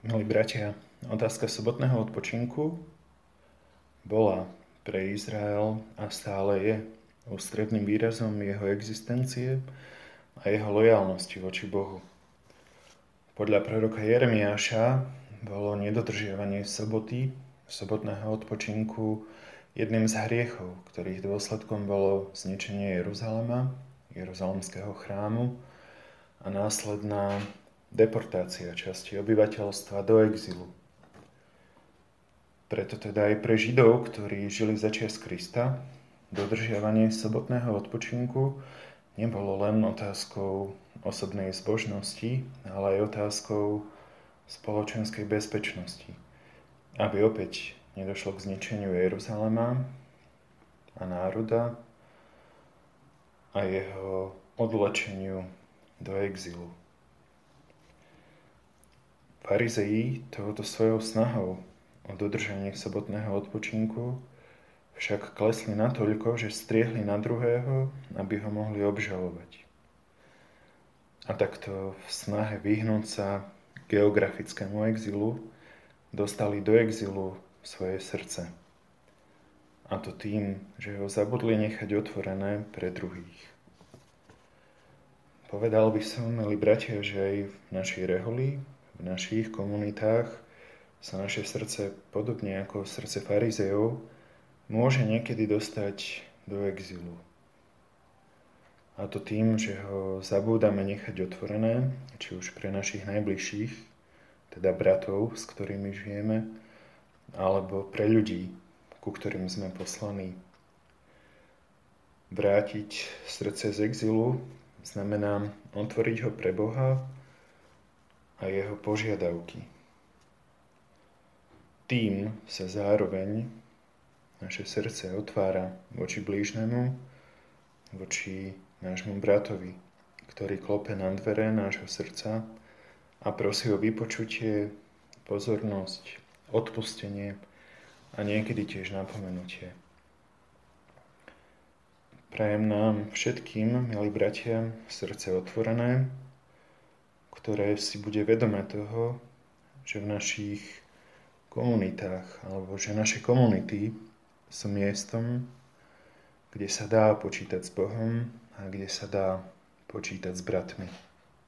Milí bratia, otázka sobotného odpočinku bola pre Izrael a stále je ústredným výrazom jeho existencie a jeho lojalnosti voči Bohu. Podľa proroka Jeremiáša bolo nedodržiavanie soboty, sobotného odpočinku jedným z hriechov, ktorých dôsledkom bolo zničenie Jeruzalema, Jeruzalemského chrámu a následná deportácia časti obyvateľstva do exilu. Preto teda aj pre Židov, ktorí žili za čias Krista, dodržiavanie sobotného odpočinku nebolo len otázkou osobnej zbožnosti, ale aj otázkou spoločenskej bezpečnosti. Aby opäť nedošlo k zničeniu Jeruzalema a národa a jeho odlečeniu do exilu. Farizeji tohoto svojou snahou o dodržanie sobotného odpočinku však klesli natoľko, že striehli na druhého, aby ho mohli obžalovať. A takto v snahe vyhnúť sa geografickému exilu dostali do exilu svoje srdce. A to tým, že ho zabudli nechať otvorené pre druhých. Povedal by som, milí bratia, že aj v našej reholi, v našich komunitách sa naše srdce, podobne ako srdce farizejov, môže niekedy dostať do exilu. A to tým, že ho zabúdame nechať otvorené, či už pre našich najbližších, teda bratov, s ktorými žijeme, alebo pre ľudí, ku ktorým sme poslaní. Vrátiť srdce z exilu znamená otvoriť ho pre Boha a jeho požiadavky. Tým sa zároveň naše srdce otvára voči blížnemu, voči nášmu bratovi, ktorý klope na dvere nášho srdca a prosí o vypočutie, pozornosť, odpustenie a niekedy tiež napomenutie. Prajem nám všetkým, milí bratia, srdce otvorené, ktoré si bude vedomé toho, že v našich komunitách, alebo že naše komunity sú miestom, kde sa dá počítať s Bohom a kde sa dá počítať s bratmi.